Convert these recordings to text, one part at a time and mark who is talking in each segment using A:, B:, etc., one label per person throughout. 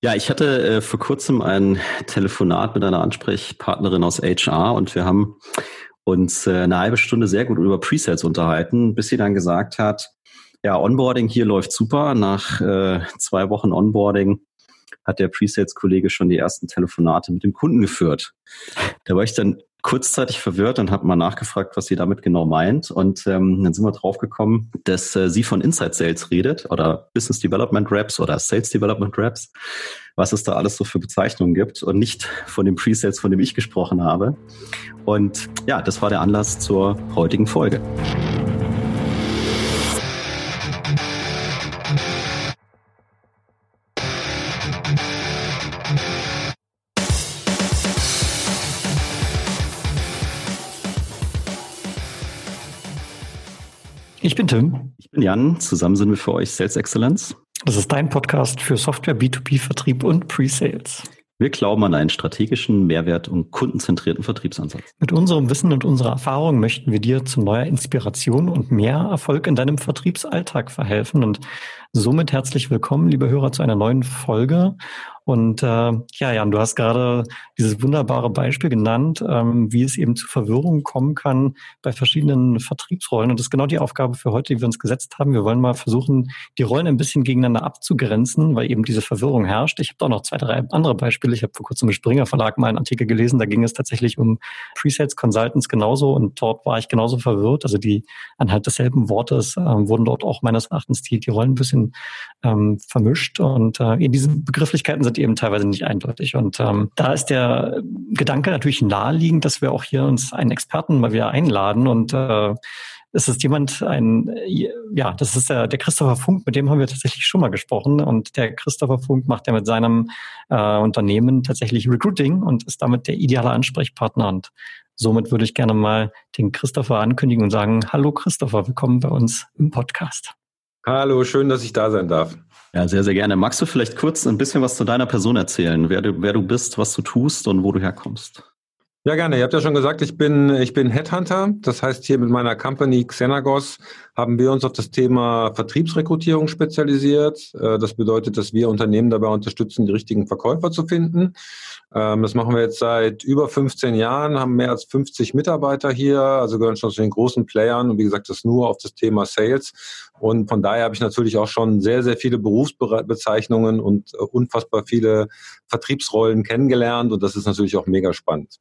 A: Ja, ich hatte äh, vor kurzem ein Telefonat mit einer Ansprechpartnerin aus HR und wir haben uns äh, eine halbe Stunde sehr gut über Presets unterhalten, bis sie dann gesagt hat, ja, Onboarding hier läuft super. Nach äh, zwei Wochen Onboarding hat der Presales-Kollege schon die ersten Telefonate mit dem Kunden geführt. Da war ich dann kurzzeitig verwirrt und habe mal nachgefragt, was sie damit genau meint. Und ähm, dann sind wir draufgekommen, dass äh, sie von Inside Sales redet oder Business Development Reps oder Sales Development Reps, was es da alles so für Bezeichnungen gibt und nicht von dem Presales, von dem ich gesprochen habe. Und ja, das war der Anlass zur heutigen Folge.
B: Ich bin Tim.
A: Ich bin Jan. Zusammen sind wir für euch Sales Excellence.
B: Das ist dein Podcast für Software, B2B-Vertrieb und Pre-Sales.
A: Wir glauben an einen strategischen, Mehrwert- und kundenzentrierten Vertriebsansatz.
B: Mit unserem Wissen und unserer Erfahrung möchten wir dir zu neuer Inspiration und mehr Erfolg in deinem Vertriebsalltag verhelfen. Und somit herzlich willkommen, liebe Hörer, zu einer neuen Folge. Und äh, ja, Jan, du hast gerade dieses wunderbare Beispiel genannt, ähm, wie es eben zu Verwirrung kommen kann bei verschiedenen Vertriebsrollen. Und das ist genau die Aufgabe für heute, die wir uns gesetzt haben. Wir wollen mal versuchen, die Rollen ein bisschen gegeneinander abzugrenzen, weil eben diese Verwirrung herrscht. Ich habe auch noch zwei, drei andere Beispiele. Ich habe vor kurzem im Springer Verlag mal einen Artikel gelesen, da ging es tatsächlich um Presales Consultants genauso und dort war ich genauso verwirrt. Also die anhand desselben Wortes äh, wurden dort auch meines Erachtens die, die Rollen ein bisschen ähm, vermischt. Und äh, in diesen Begrifflichkeiten sind eben teilweise nicht eindeutig. Und ähm, da ist der Gedanke natürlich naheliegend, dass wir auch hier uns einen Experten mal wieder einladen und äh, es ist jemand, ein, ja, das ist der, der Christopher Funk, mit dem haben wir tatsächlich schon mal gesprochen. Und der Christopher Funk macht ja mit seinem äh, Unternehmen tatsächlich Recruiting und ist damit der ideale Ansprechpartner. Und somit würde ich gerne mal den Christopher ankündigen und sagen, hallo Christopher, willkommen bei uns im Podcast.
C: Hallo, schön, dass ich da sein darf.
A: Ja, sehr, sehr gerne. Magst du vielleicht kurz ein bisschen was zu deiner Person erzählen, wer du, wer du bist, was du tust und wo du herkommst?
C: Ja, gerne. Ihr habt ja schon gesagt, ich bin, ich bin Headhunter. Das heißt, hier mit meiner Company Xenagos haben wir uns auf das Thema Vertriebsrekrutierung spezialisiert. Äh, das bedeutet, dass wir Unternehmen dabei unterstützen, die richtigen Verkäufer zu finden. Ähm, das machen wir jetzt seit über 15 Jahren, haben mehr als 50 Mitarbeiter hier, also gehören schon zu den großen Playern und wie gesagt, das nur auf das Thema Sales. Und von daher habe ich natürlich auch schon sehr, sehr viele Berufsbezeichnungen und äh, unfassbar viele Vertriebsrollen kennengelernt und das ist natürlich auch mega spannend.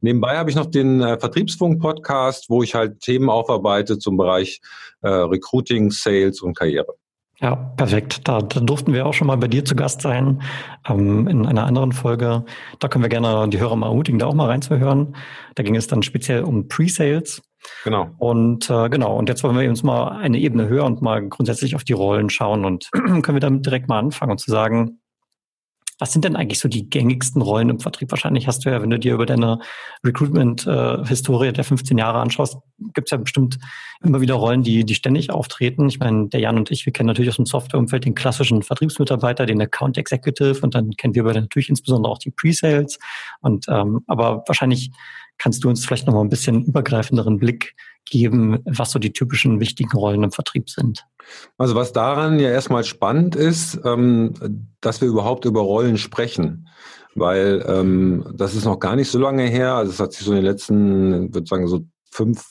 C: Nebenbei habe ich noch den äh, Vertriebsfunk-Podcast, wo ich halt Themen aufarbeite zum Bereich äh, Recruiting, Sales und Karriere.
B: Ja, perfekt. Da, da durften wir auch schon mal bei dir zu Gast sein ähm, in einer anderen Folge. Da können wir gerne die Hörer mal ermutigen, da auch mal reinzuhören. Da ging es dann speziell um Pre-Sales. Genau. Und äh, genau, und jetzt wollen wir uns mal eine Ebene höher und mal grundsätzlich auf die Rollen schauen und können wir damit direkt mal anfangen und zu sagen, was sind denn eigentlich so die gängigsten Rollen im Vertrieb? Wahrscheinlich hast du ja, wenn du dir über deine Recruitment-Historie der 15 Jahre anschaust, gibt es ja bestimmt immer wieder Rollen, die, die ständig auftreten. Ich meine, der Jan und ich, wir kennen natürlich aus dem Softwareumfeld den klassischen Vertriebsmitarbeiter, den Account Executive und dann kennen wir natürlich insbesondere auch die Pre-Sales. Und ähm, aber wahrscheinlich kannst du uns vielleicht noch mal ein bisschen übergreifenderen Blick geben, was so die typischen wichtigen Rollen im Vertrieb sind.
C: Also was daran ja erstmal spannend ist, ähm, dass wir überhaupt über Rollen sprechen. Weil ähm, das ist noch gar nicht so lange her, also es hat sich so in den letzten, würde sagen, so fünf,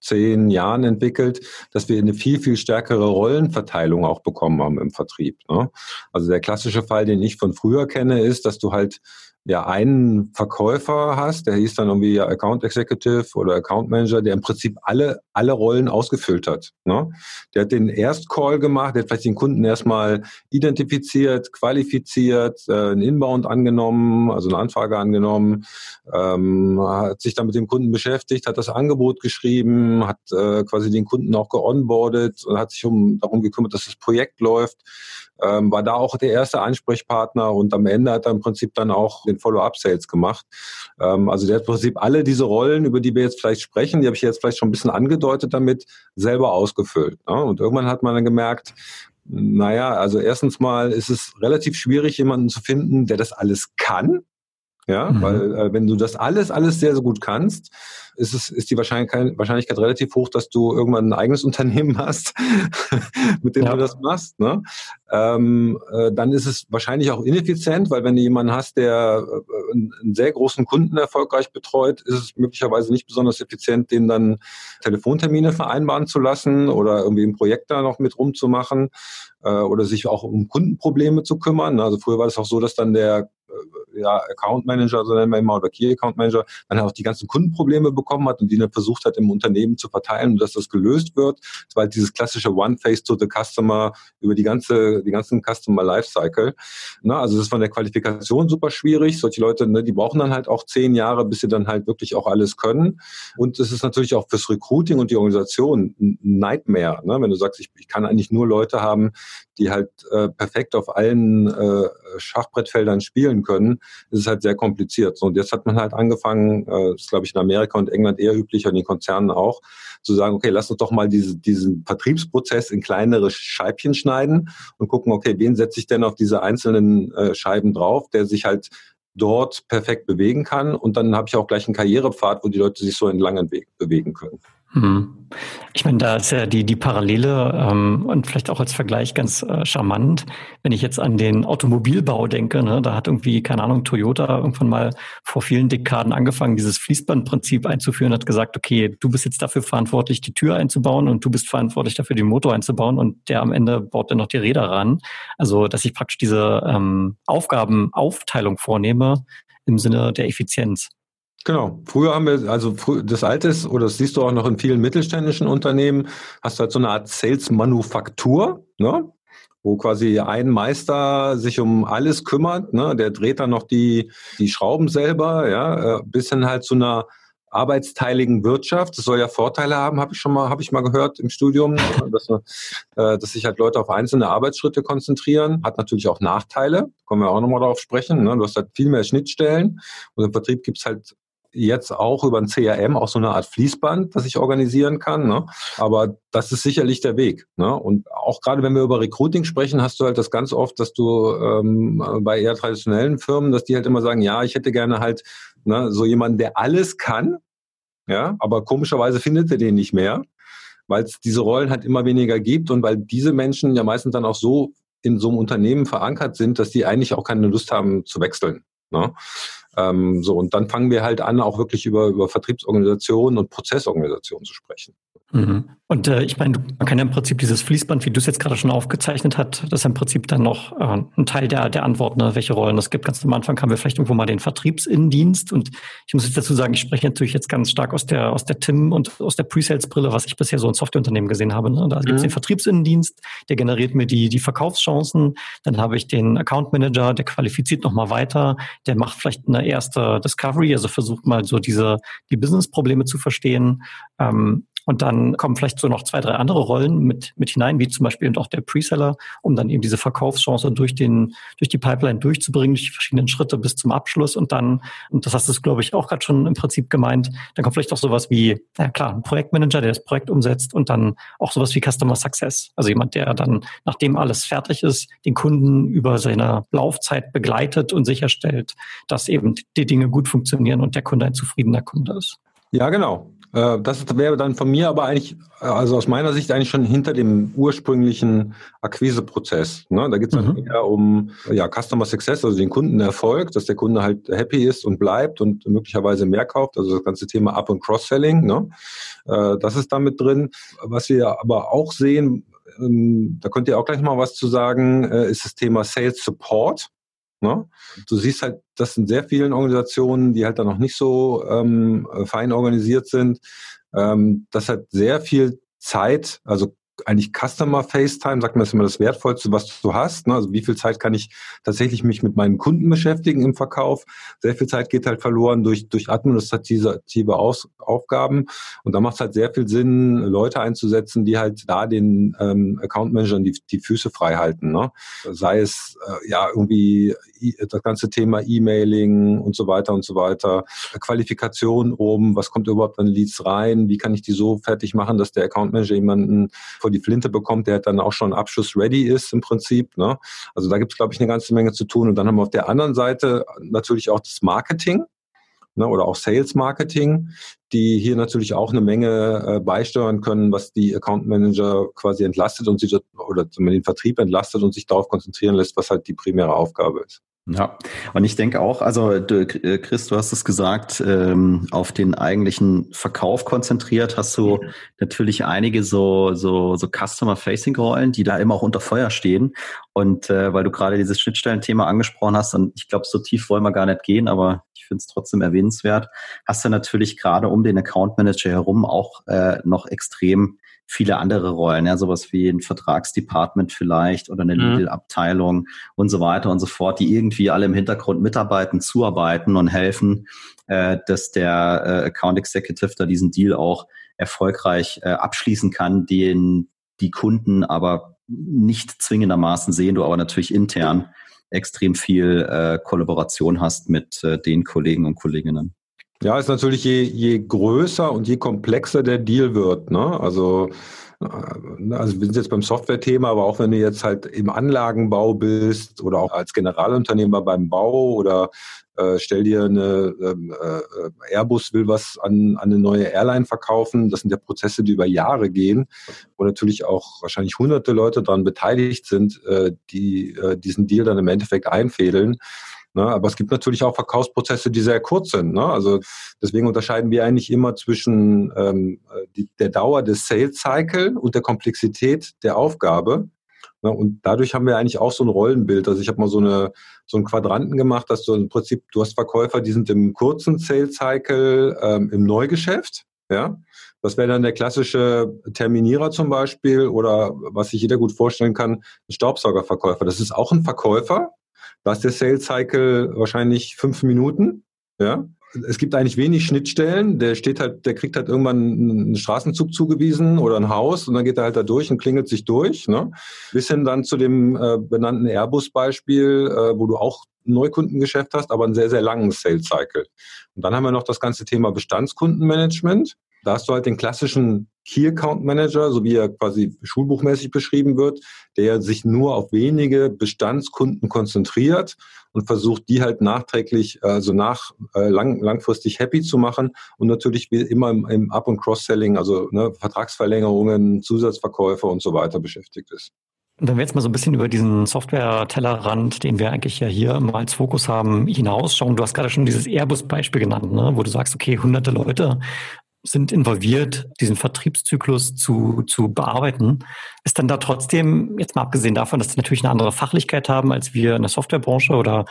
C: zehn Jahren entwickelt, dass wir eine viel, viel stärkere Rollenverteilung auch bekommen haben im Vertrieb. Ne? Also der klassische Fall, den ich von früher kenne, ist, dass du halt ja einen Verkäufer hast, der hieß dann irgendwie Account Executive oder Account Manager, der im Prinzip alle, alle Rollen ausgefüllt hat. Ne? Der hat den Erstcall gemacht, der hat vielleicht den Kunden erstmal identifiziert, qualifiziert, äh, einen Inbound angenommen, also eine Anfrage angenommen, ähm, hat sich dann mit dem Kunden beschäftigt, hat das Angebot geschrieben, hat äh, quasi den Kunden auch geonboardet und hat sich um, darum gekümmert, dass das Projekt läuft ähm, war da auch der erste Ansprechpartner und am Ende hat er im Prinzip dann auch den Follow-up-Sales gemacht. Ähm, also der hat im Prinzip alle diese Rollen, über die wir jetzt vielleicht sprechen, die habe ich jetzt vielleicht schon ein bisschen angedeutet damit, selber ausgefüllt. Ne? Und irgendwann hat man dann gemerkt, naja, also erstens mal ist es relativ schwierig, jemanden zu finden, der das alles kann. Ja, mhm. weil äh, wenn du das alles, alles sehr, sehr gut kannst, ist es, ist die Wahrscheinlichkeit, Wahrscheinlichkeit relativ hoch, dass du irgendwann ein eigenes Unternehmen hast, mit dem ja. du das machst. Ne? Ähm, äh, dann ist es wahrscheinlich auch ineffizient, weil wenn du jemanden hast, der äh, einen sehr großen Kunden erfolgreich betreut, ist es möglicherweise nicht besonders effizient, den dann Telefontermine vereinbaren zu lassen oder irgendwie ein Projekt da noch mit rumzumachen äh, oder sich auch um Kundenprobleme zu kümmern. Also früher war es auch so, dass dann der ja, Account Manager, so nennen wir immer, oder Key Account Manager, dann auch die ganzen Kundenprobleme bekommen hat und die dann versucht hat, im Unternehmen zu verteilen und dass das gelöst wird. Das war halt dieses klassische One Face to the Customer über die ganze, die ganzen Customer Lifecycle. Na, also das ist von der Qualifikation super schwierig. Solche Leute, ne, die brauchen dann halt auch zehn Jahre, bis sie dann halt wirklich auch alles können. Und es ist natürlich auch fürs Recruiting und die Organisation ein Nightmare. Ne? Wenn du sagst, ich, ich kann eigentlich nur Leute haben, die halt äh, perfekt auf allen äh, Schachbrettfeldern spielen können, ist es halt sehr kompliziert. So, und jetzt hat man halt angefangen, äh, ist glaube ich in Amerika und England eher üblich und in den Konzernen auch, zu sagen, okay, lass uns doch mal diese, diesen Vertriebsprozess in kleinere Scheibchen schneiden und gucken, okay, wen setze ich denn auf diese einzelnen äh, Scheiben drauf, der sich halt dort perfekt bewegen kann. Und dann habe ich auch gleich einen Karrierepfad, wo die Leute sich so entlang bewegen können.
B: Hm. Ich meine, da ist ja die, die Parallele ähm, und vielleicht auch als Vergleich ganz äh, charmant, wenn ich jetzt an den Automobilbau denke, ne, da hat irgendwie, keine Ahnung, Toyota irgendwann mal vor vielen Dekaden angefangen, dieses Fließbandprinzip einzuführen, hat gesagt, okay, du bist jetzt dafür verantwortlich, die Tür einzubauen und du bist verantwortlich dafür, den Motor einzubauen und der am Ende baut dann noch die Räder ran. Also, dass ich praktisch diese ähm, Aufgabenaufteilung vornehme im Sinne der Effizienz.
C: Genau. Früher haben wir, also das Alte ist, oder das siehst du auch noch in vielen mittelständischen Unternehmen, hast du halt so eine Art Sales-Manufaktur, ne? wo quasi ein Meister sich um alles kümmert, ne? der dreht dann noch die, die Schrauben selber, ja, äh, bis hin halt zu einer arbeitsteiligen Wirtschaft. Das soll ja Vorteile haben, habe ich schon mal, habe ich mal gehört im Studium, dass, äh, dass sich halt Leute auf einzelne Arbeitsschritte konzentrieren. Hat natürlich auch Nachteile, kommen wir auch nochmal darauf sprechen. Ne? Du hast halt viel mehr Schnittstellen und im Vertrieb gibt's halt jetzt auch über ein CRM auch so eine Art Fließband, das ich organisieren kann. Ne? Aber das ist sicherlich der Weg. Ne? Und auch gerade wenn wir über Recruiting sprechen, hast du halt das ganz oft, dass du ähm, bei eher traditionellen Firmen, dass die halt immer sagen, ja, ich hätte gerne halt ne, so jemanden, der alles kann, ja, aber komischerweise findet er den nicht mehr, weil es diese Rollen halt immer weniger gibt und weil diese Menschen ja meistens dann auch so in so einem Unternehmen verankert sind, dass die eigentlich auch keine Lust haben zu wechseln. Ne? Ähm, so, und dann fangen wir halt an, auch wirklich über, über Vertriebsorganisationen und Prozessorganisationen zu sprechen.
B: Mhm. Und äh, ich meine, man kann ja im Prinzip dieses Fließband, wie du es jetzt gerade schon aufgezeichnet hast, das ist im Prinzip dann noch äh, ein Teil der, der Antwort, ne, welche Rollen es gibt. Ganz am Anfang haben wir vielleicht irgendwo mal den Vertriebsinnendienst. Und ich muss jetzt dazu sagen, ich spreche natürlich jetzt ganz stark aus der, aus der TIM und aus der Pre-Sales-Brille, was ich bisher so in Softwareunternehmen gesehen habe. Ne? Da mhm. gibt es den Vertriebsinnendienst, der generiert mir die, die Verkaufschancen. Dann habe ich den Account Manager, der qualifiziert nochmal weiter, der macht vielleicht eine erste Discovery, also versucht mal so diese, die Business-Probleme zu verstehen. Ähm, und dann kommen vielleicht so noch zwei, drei andere Rollen mit, mit hinein, wie zum Beispiel auch der Preseller, um dann eben diese Verkaufschance durch den, durch die Pipeline durchzubringen, durch die verschiedenen Schritte bis zum Abschluss. Und dann, und das hast du, glaube ich, auch gerade schon im Prinzip gemeint, dann kommt vielleicht auch sowas wie, ja klar, ein Projektmanager, der das Projekt umsetzt und dann auch sowas wie Customer Success. Also jemand, der dann, nachdem alles fertig ist, den Kunden über seine Laufzeit begleitet und sicherstellt, dass eben die Dinge gut funktionieren und der Kunde ein zufriedener Kunde ist.
C: Ja, genau. Äh, das wäre dann von mir aber eigentlich, also aus meiner Sicht eigentlich schon hinter dem ursprünglichen Akquiseprozess. Ne? Da geht es dann mhm. eher um ja, Customer Success, also den Kundenerfolg, dass der Kunde halt happy ist und bleibt und möglicherweise mehr kauft. Also das ganze Thema Up- und Cross-Selling. Ne? Äh, das ist damit drin. Was wir aber auch sehen, ähm, da könnt ihr auch gleich mal was zu sagen, äh, ist das Thema Sales Support. Ne? Du siehst halt, dass in sehr vielen Organisationen, die halt dann noch nicht so ähm, fein organisiert sind, ähm, das hat sehr viel Zeit, also eigentlich Customer FaceTime, sagt man das immer das Wertvollste, was du hast. Ne? Also wie viel Zeit kann ich tatsächlich mich mit meinen Kunden beschäftigen im Verkauf? Sehr viel Zeit geht halt verloren durch, durch administrative Aus, Aufgaben. Und da macht es halt sehr viel Sinn, Leute einzusetzen, die halt da den ähm, Account Managern die, die Füße frei halten. Ne? Sei es äh, ja irgendwie das ganze Thema E-Mailing und so weiter und so weiter. Qualifikation oben, was kommt überhaupt an Leads rein? Wie kann ich die so fertig machen, dass der Account Manager jemanden vor die Flinte bekommt, der dann auch schon Abschuss-ready ist im Prinzip. Ne? Also da gibt es, glaube ich, eine ganze Menge zu tun. Und dann haben wir auf der anderen Seite natürlich auch das Marketing ne, oder auch Sales Marketing, die hier natürlich auch eine Menge äh, beisteuern können, was die Account Manager quasi entlastet und sich oder den Vertrieb entlastet und sich darauf konzentrieren lässt, was halt die primäre Aufgabe ist.
A: Ja, und ich denke auch, also du, äh, Chris, du hast es gesagt, ähm, auf den eigentlichen Verkauf konzentriert, hast du mhm. natürlich einige so so so Customer-Facing-Rollen, die da immer auch unter Feuer stehen. Und äh, weil du gerade dieses Schnittstellenthema angesprochen hast, und ich glaube, so tief wollen wir gar nicht gehen, aber ich finde es trotzdem erwähnenswert, hast du natürlich gerade um den Account Manager herum auch äh, noch extrem viele andere Rollen, ja, sowas wie ein Vertragsdepartment vielleicht oder eine mhm. Legal-Abteilung und so weiter und so fort, die irgendwie alle im Hintergrund mitarbeiten, zuarbeiten und helfen, äh, dass der äh, Account Executive da diesen Deal auch erfolgreich äh, abschließen kann, den die Kunden aber nicht zwingendermaßen sehen, du aber natürlich intern extrem viel äh, Kollaboration hast mit äh, den Kollegen und Kolleginnen.
C: Ja, ist natürlich je, je größer und je komplexer der Deal wird. Ne? Also, äh, also wir sind jetzt beim Software-Thema, aber auch wenn du jetzt halt im Anlagenbau bist oder auch als Generalunternehmer beim Bau oder äh, stell dir eine ähm, äh, Airbus will was an, an eine neue Airline verkaufen. Das sind ja Prozesse, die über Jahre gehen, wo natürlich auch wahrscheinlich hunderte Leute daran beteiligt sind, äh, die äh, diesen Deal dann im Endeffekt einfädeln. Ne? Aber es gibt natürlich auch Verkaufsprozesse, die sehr kurz sind. Ne? Also deswegen unterscheiden wir eigentlich immer zwischen ähm, die, der Dauer des Sales Cycle und der Komplexität der Aufgabe. Ne? Und dadurch haben wir eigentlich auch so ein Rollenbild. Also ich habe mal so eine so einen Quadranten gemacht, dass du im Prinzip du hast Verkäufer, die sind im kurzen Sales Cycle ähm, im Neugeschäft. Ja, das wäre dann der klassische Terminierer zum Beispiel oder was sich jeder gut vorstellen kann, ein Staubsaugerverkäufer. Das ist auch ein Verkäufer, da ist der Sales Cycle wahrscheinlich fünf Minuten. Ja. Es gibt eigentlich wenig Schnittstellen. Der steht halt, der kriegt halt irgendwann einen Straßenzug zugewiesen oder ein Haus und dann geht er halt da durch und klingelt sich durch. Ne? Bis hin dann zu dem äh, benannten Airbus-Beispiel, äh, wo du auch Neukundengeschäft hast, aber einen sehr, sehr langen Sales Cycle. Und dann haben wir noch das ganze Thema Bestandskundenmanagement. Da hast du halt den klassischen Key Account Manager, so wie er quasi schulbuchmäßig beschrieben wird, der sich nur auf wenige Bestandskunden konzentriert und versucht, die halt nachträglich, also nach äh, lang, langfristig happy zu machen und natürlich wie immer im, im Up- und Cross-Selling, also ne, Vertragsverlängerungen, Zusatzverkäufe und so weiter beschäftigt ist.
B: Wenn wir jetzt mal so ein bisschen über diesen Software-Tellerrand, den wir eigentlich ja hier immer als Fokus haben, hinausschauen. Du hast gerade schon dieses Airbus-Beispiel genannt, ne? wo du sagst, okay, hunderte Leute sind involviert, diesen Vertriebszyklus zu, zu bearbeiten. Ist dann da trotzdem, jetzt mal abgesehen davon, dass sie natürlich eine andere Fachlichkeit haben als wir in der Softwarebranche oder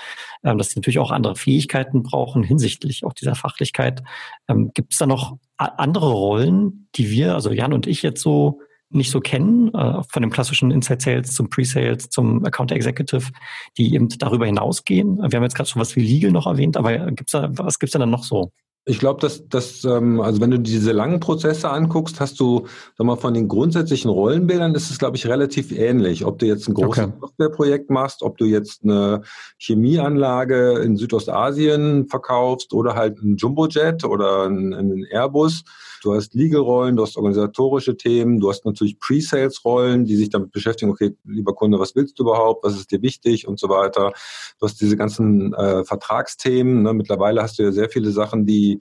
B: ähm, dass sie natürlich auch andere Fähigkeiten brauchen hinsichtlich auch dieser Fachlichkeit, ähm, gibt es da noch andere Rollen, die wir, also Jan und ich jetzt so nicht so kennen, äh, von dem klassischen Inside Sales zum Pre-Sales, zum Account Executive, die eben darüber hinausgehen. Wir haben jetzt gerade schon was wie Legal noch erwähnt, aber gibt's da, was gibt's da dann noch so?
C: Ich glaube, dass, dass ähm, also wenn du diese langen Prozesse anguckst, hast du, sag mal, von den grundsätzlichen Rollenbildern ist es, glaube ich, relativ ähnlich. Ob du jetzt ein großes okay. Softwareprojekt machst, ob du jetzt eine Chemieanlage in Südostasien verkaufst oder halt ein Jumbojet oder einen Airbus. Du hast Legal-Rollen, du hast organisatorische Themen, du hast natürlich Pre-Sales-Rollen, die sich damit beschäftigen, okay, lieber Kunde, was willst du überhaupt, was ist dir wichtig und so weiter. Du hast diese ganzen äh, Vertragsthemen. Ne? Mittlerweile hast du ja sehr viele Sachen, die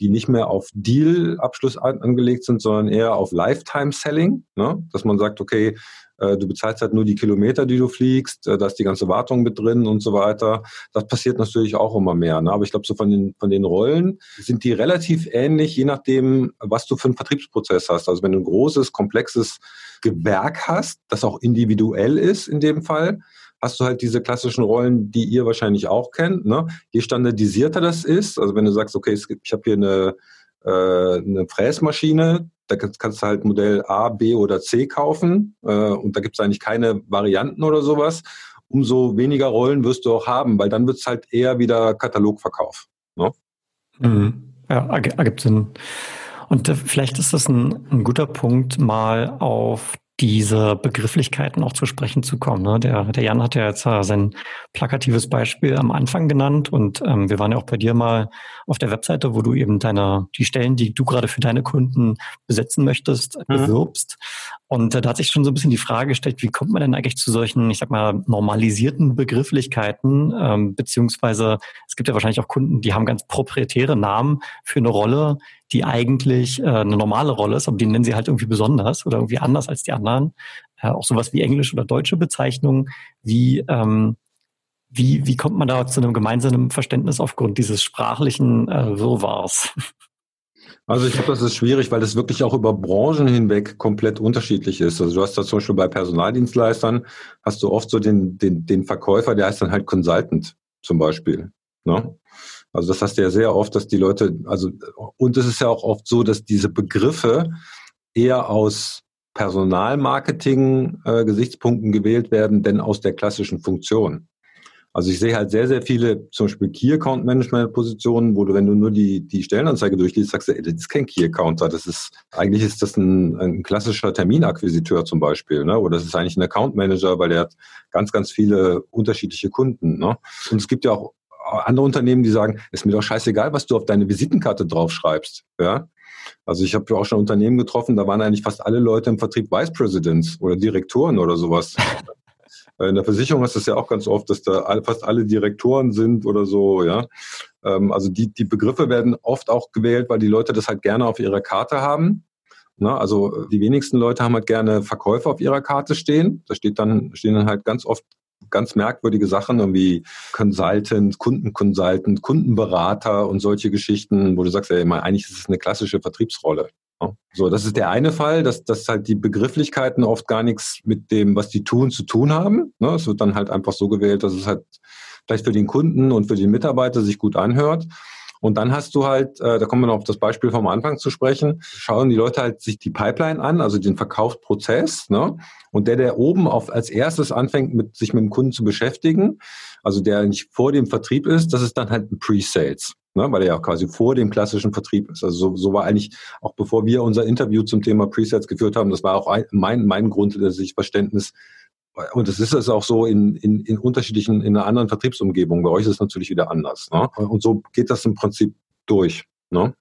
C: die nicht mehr auf Deal-Abschluss an, angelegt sind, sondern eher auf Lifetime-Selling, ne? dass man sagt, okay, du bezahlst halt nur die Kilometer, die du fliegst, äh, da ist die ganze Wartung mit drin und so weiter. Das passiert natürlich auch immer mehr. Ne? Aber ich glaube, so von den, von den Rollen sind die relativ ähnlich, je nachdem, was du für einen Vertriebsprozess hast. Also wenn du ein großes, komplexes Gewerk hast, das auch individuell ist in dem Fall, hast du halt diese klassischen Rollen, die ihr wahrscheinlich auch kennt. Ne? Je standardisierter das ist, also wenn du sagst, okay, ich habe hier eine, äh, eine Fräsmaschine, da kannst du halt Modell A, B oder C kaufen äh, und da gibt es eigentlich keine Varianten oder sowas. Umso weniger Rollen wirst du auch haben, weil dann wird es halt eher wieder Katalogverkauf. Ne?
B: Mhm. Ja, ergibt Sinn. Und äh, vielleicht ist das ein, ein, guter Punkt, mal auf diese Begrifflichkeiten auch zu sprechen zu kommen. Ne? Der, der Jan hat ja jetzt äh, sein plakatives Beispiel am Anfang genannt und ähm, wir waren ja auch bei dir mal auf der Webseite, wo du eben deine die Stellen, die du gerade für deine Kunden besetzen möchtest, mhm. bewirbst. Und äh, da hat sich schon so ein bisschen die Frage gestellt, wie kommt man denn eigentlich zu solchen, ich sag mal, normalisierten Begrifflichkeiten, ähm, beziehungsweise es gibt ja wahrscheinlich auch Kunden, die haben ganz proprietäre Namen für eine Rolle, die eigentlich äh, eine normale Rolle ist, aber die nennen sie halt irgendwie besonders oder irgendwie anders als die anderen. Äh, auch sowas wie Englisch oder deutsche Bezeichnungen. Wie, ähm, wie, wie kommt man da zu einem gemeinsamen Verständnis aufgrund dieses sprachlichen äh, Wirrwarrs?
C: Also ich glaube, das ist schwierig, weil es wirklich auch über Branchen hinweg komplett unterschiedlich ist. Also du hast da zum Beispiel bei Personaldienstleistern, hast du oft so den, den, den Verkäufer, der heißt dann halt Consultant zum Beispiel. Ne? Also das hast du ja sehr oft, dass die Leute, also und es ist ja auch oft so, dass diese Begriffe eher aus Personalmarketing-Gesichtspunkten äh, gewählt werden, denn aus der klassischen Funktion. Also ich sehe halt sehr, sehr viele, zum Beispiel Key Account Management Positionen, wo du, wenn du nur die, die Stellenanzeige durchliest, sagst du, ey, das ist kein Key Accounter, das ist, eigentlich ist das ein, ein klassischer Terminakquisiteur zum Beispiel, ne? Oder das ist eigentlich ein Account Manager, weil der hat ganz, ganz viele unterschiedliche Kunden, ne? Und es gibt ja auch andere Unternehmen, die sagen, ist mir doch scheißegal, was du auf deine Visitenkarte draufschreibst. Ja? Also ich habe ja auch schon Unternehmen getroffen, da waren eigentlich fast alle Leute im Vertrieb Vice Presidents oder Direktoren oder sowas. In der Versicherung ist das ja auch ganz oft, dass da fast alle Direktoren sind oder so, ja. Ähm, also die, die Begriffe werden oft auch gewählt, weil die Leute das halt gerne auf ihrer Karte haben. Also die wenigsten Leute haben halt gerne Verkäufer auf ihrer Karte stehen. Da steht dann, stehen dann halt ganz oft ganz merkwürdige Sachen, wie Consultant, Kundenconsultant, Kundenberater und solche Geschichten, wo du sagst, ja, eigentlich ist es eine klassische Vertriebsrolle. So, das ist der eine Fall, dass, dass halt die Begrifflichkeiten oft gar nichts mit dem, was die tun, zu tun haben. Ne, es wird dann halt einfach so gewählt, dass es halt vielleicht für den Kunden und für den Mitarbeiter sich gut anhört. Und dann hast du halt, äh, da kommen wir noch auf das Beispiel vom Anfang zu sprechen, schauen die Leute halt sich die Pipeline an, also den Verkaufsprozess, ne? Und der, der oben auf als erstes anfängt, mit sich mit dem Kunden zu beschäftigen, also der nicht vor dem Vertrieb ist, das ist dann halt ein Pre-Sales. Ne, weil er ja quasi vor dem klassischen Vertrieb ist. Also so, so war eigentlich, auch bevor wir unser Interview zum Thema Presets geführt haben, das war auch ein, mein, mein grundsätzliches Verständnis, und das ist es auch so in, in, in unterschiedlichen, in einer anderen Vertriebsumgebung. Bei euch ist es natürlich wieder anders. Ne? Und so geht das im Prinzip durch. Ne?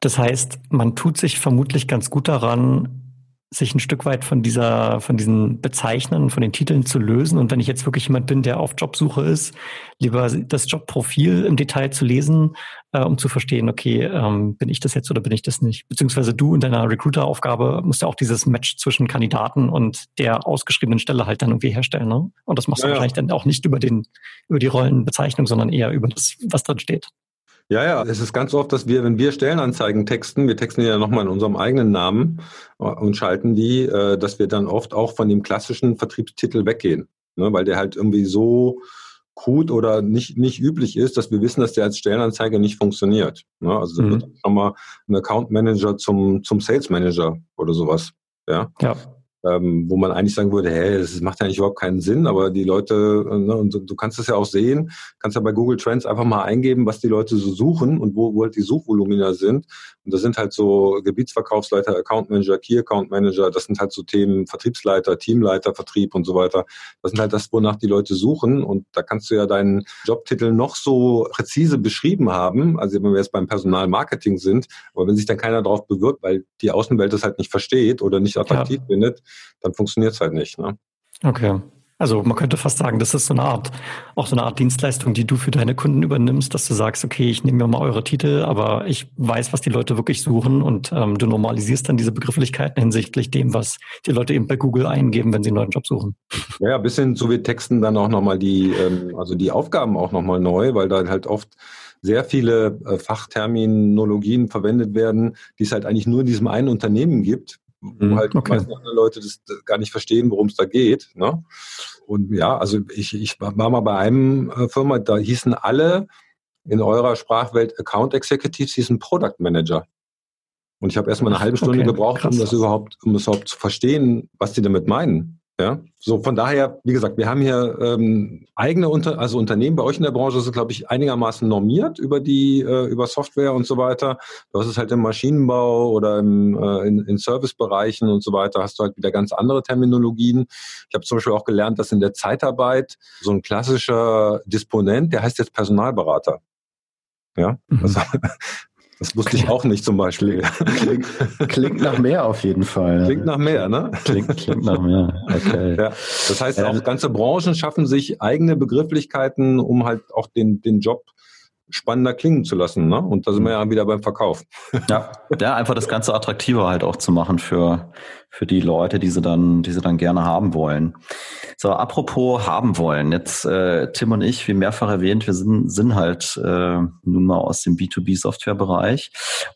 B: Das heißt, man tut sich vermutlich ganz gut daran, sich ein Stück weit von dieser, von diesen Bezeichnern, von den Titeln zu lösen. Und wenn ich jetzt wirklich jemand bin, der auf Jobsuche ist, lieber das Jobprofil im Detail zu lesen, äh, um zu verstehen, okay, ähm, bin ich das jetzt oder bin ich das nicht? Beziehungsweise du in deiner Recruiter-Aufgabe musst ja auch dieses Match zwischen Kandidaten und der ausgeschriebenen Stelle halt dann irgendwie herstellen. Ne? Und das machst ja, du wahrscheinlich ja. dann auch nicht über den, über die Rollenbezeichnung, sondern eher über das, was drin steht.
C: Ja, ja, es ist ganz oft, dass wir, wenn wir Stellenanzeigen texten, wir texten die ja nochmal in unserem eigenen Namen äh, und schalten die, äh, dass wir dann oft auch von dem klassischen Vertriebstitel weggehen, ne, weil der halt irgendwie so gut oder nicht, nicht üblich ist, dass wir wissen, dass der als Stellenanzeige nicht funktioniert. Ne? Also mhm. wird nochmal ein Account Manager zum, zum Sales Manager oder sowas. Ja. ja ähm, wo man eigentlich sagen würde, hey, das macht ja eigentlich überhaupt keinen Sinn, aber die Leute, äh, ne, und du, du kannst es ja auch sehen, kannst ja bei Google Trends einfach mal eingeben, was die Leute so suchen und wo, wo halt die Suchvolumina sind. Und das sind halt so Gebietsverkaufsleiter, Account Manager, Key Account Manager, das sind halt so Themen Vertriebsleiter, Teamleiter, Vertrieb und so weiter. Das sind halt das, wonach die Leute suchen. Und da kannst du ja deinen Jobtitel noch so präzise beschrieben haben, also wenn wir jetzt beim Personalmarketing sind, aber wenn sich dann keiner darauf bewirbt, weil die Außenwelt das halt nicht versteht oder nicht attraktiv ja. findet, dann funktioniert es halt nicht. Ne?
B: Okay. Also man könnte fast sagen, das ist so eine Art, auch so eine Art Dienstleistung, die du für deine Kunden übernimmst, dass du sagst, okay, ich nehme mir mal eure Titel, aber ich weiß, was die Leute wirklich suchen und ähm, du normalisierst dann diese Begrifflichkeiten hinsichtlich dem, was die Leute eben bei Google eingeben, wenn sie einen neuen Job suchen.
C: Ja, bis hin zu wir texten dann auch nochmal die, ähm, also die Aufgaben auch nochmal neu, weil da halt oft sehr viele äh, Fachterminologien verwendet werden, die es halt eigentlich nur in diesem einen Unternehmen gibt, wo mhm, halt okay. die andere Leute das gar nicht verstehen, worum es da geht. Ne? Und ja, also ich, ich war mal bei einem äh, Firma, da hießen alle in eurer Sprachwelt Account Executives, hießen Product Manager. Und ich habe erstmal eine halbe Stunde okay, gebraucht, krass. um das überhaupt, um das überhaupt zu verstehen, was die damit meinen. Ja, so von daher, wie gesagt, wir haben hier ähm, eigene Unter also Unternehmen bei euch in der Branche sind, glaube ich, einigermaßen normiert über die äh, über Software und so weiter. Du hast es halt im Maschinenbau oder im, äh, in, in Servicebereichen und so weiter, hast du halt wieder ganz andere Terminologien. Ich habe zum Beispiel auch gelernt, dass in der Zeitarbeit so ein klassischer Disponent, der heißt jetzt Personalberater. Ja, mhm. also, das wusste ich auch nicht zum Beispiel.
A: Klingt, klingt nach mehr auf jeden Fall.
C: Klingt nach mehr, ne?
A: Klingt, klingt nach mehr. Okay.
C: Ja, das heißt, auch ganze Branchen schaffen sich eigene Begrifflichkeiten, um halt auch den, den Job spannender klingen zu lassen. Ne? Und da sind wir ja wieder beim Verkauf.
A: Ja, ja, einfach das Ganze attraktiver halt auch zu machen für, für die Leute, die sie dann, die sie dann gerne haben wollen. So, apropos haben wollen. Jetzt äh, Tim und ich, wie mehrfach erwähnt, wir sind, sind halt äh, nun mal aus dem B2B-Software-Bereich.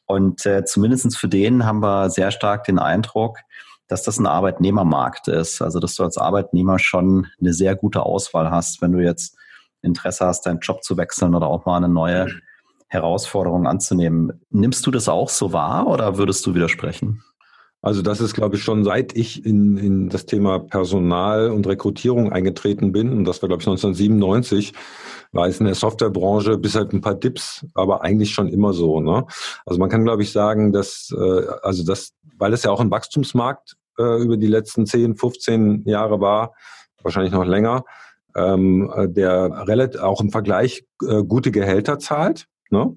A: Und äh, zumindestens für den haben wir sehr stark den Eindruck, dass das ein Arbeitnehmermarkt ist. Also dass du als Arbeitnehmer schon eine sehr gute Auswahl hast, wenn du jetzt Interesse hast, deinen Job zu wechseln oder auch mal eine neue Herausforderung anzunehmen. Nimmst du das auch so wahr oder würdest du widersprechen?
C: Also das ist, glaube ich, schon seit ich in, in das Thema Personal und Rekrutierung eingetreten bin, und das war, glaube ich, 1997, war es in der Softwarebranche bis halt ein paar Tipps, aber eigentlich schon immer so. Ne? Also man kann, glaube ich, sagen, dass, äh, also das, weil es ja auch ein Wachstumsmarkt äh, über die letzten 10, 15 Jahre war, wahrscheinlich noch länger, ähm, der relativ auch im Vergleich äh, gute Gehälter zahlt. Ne?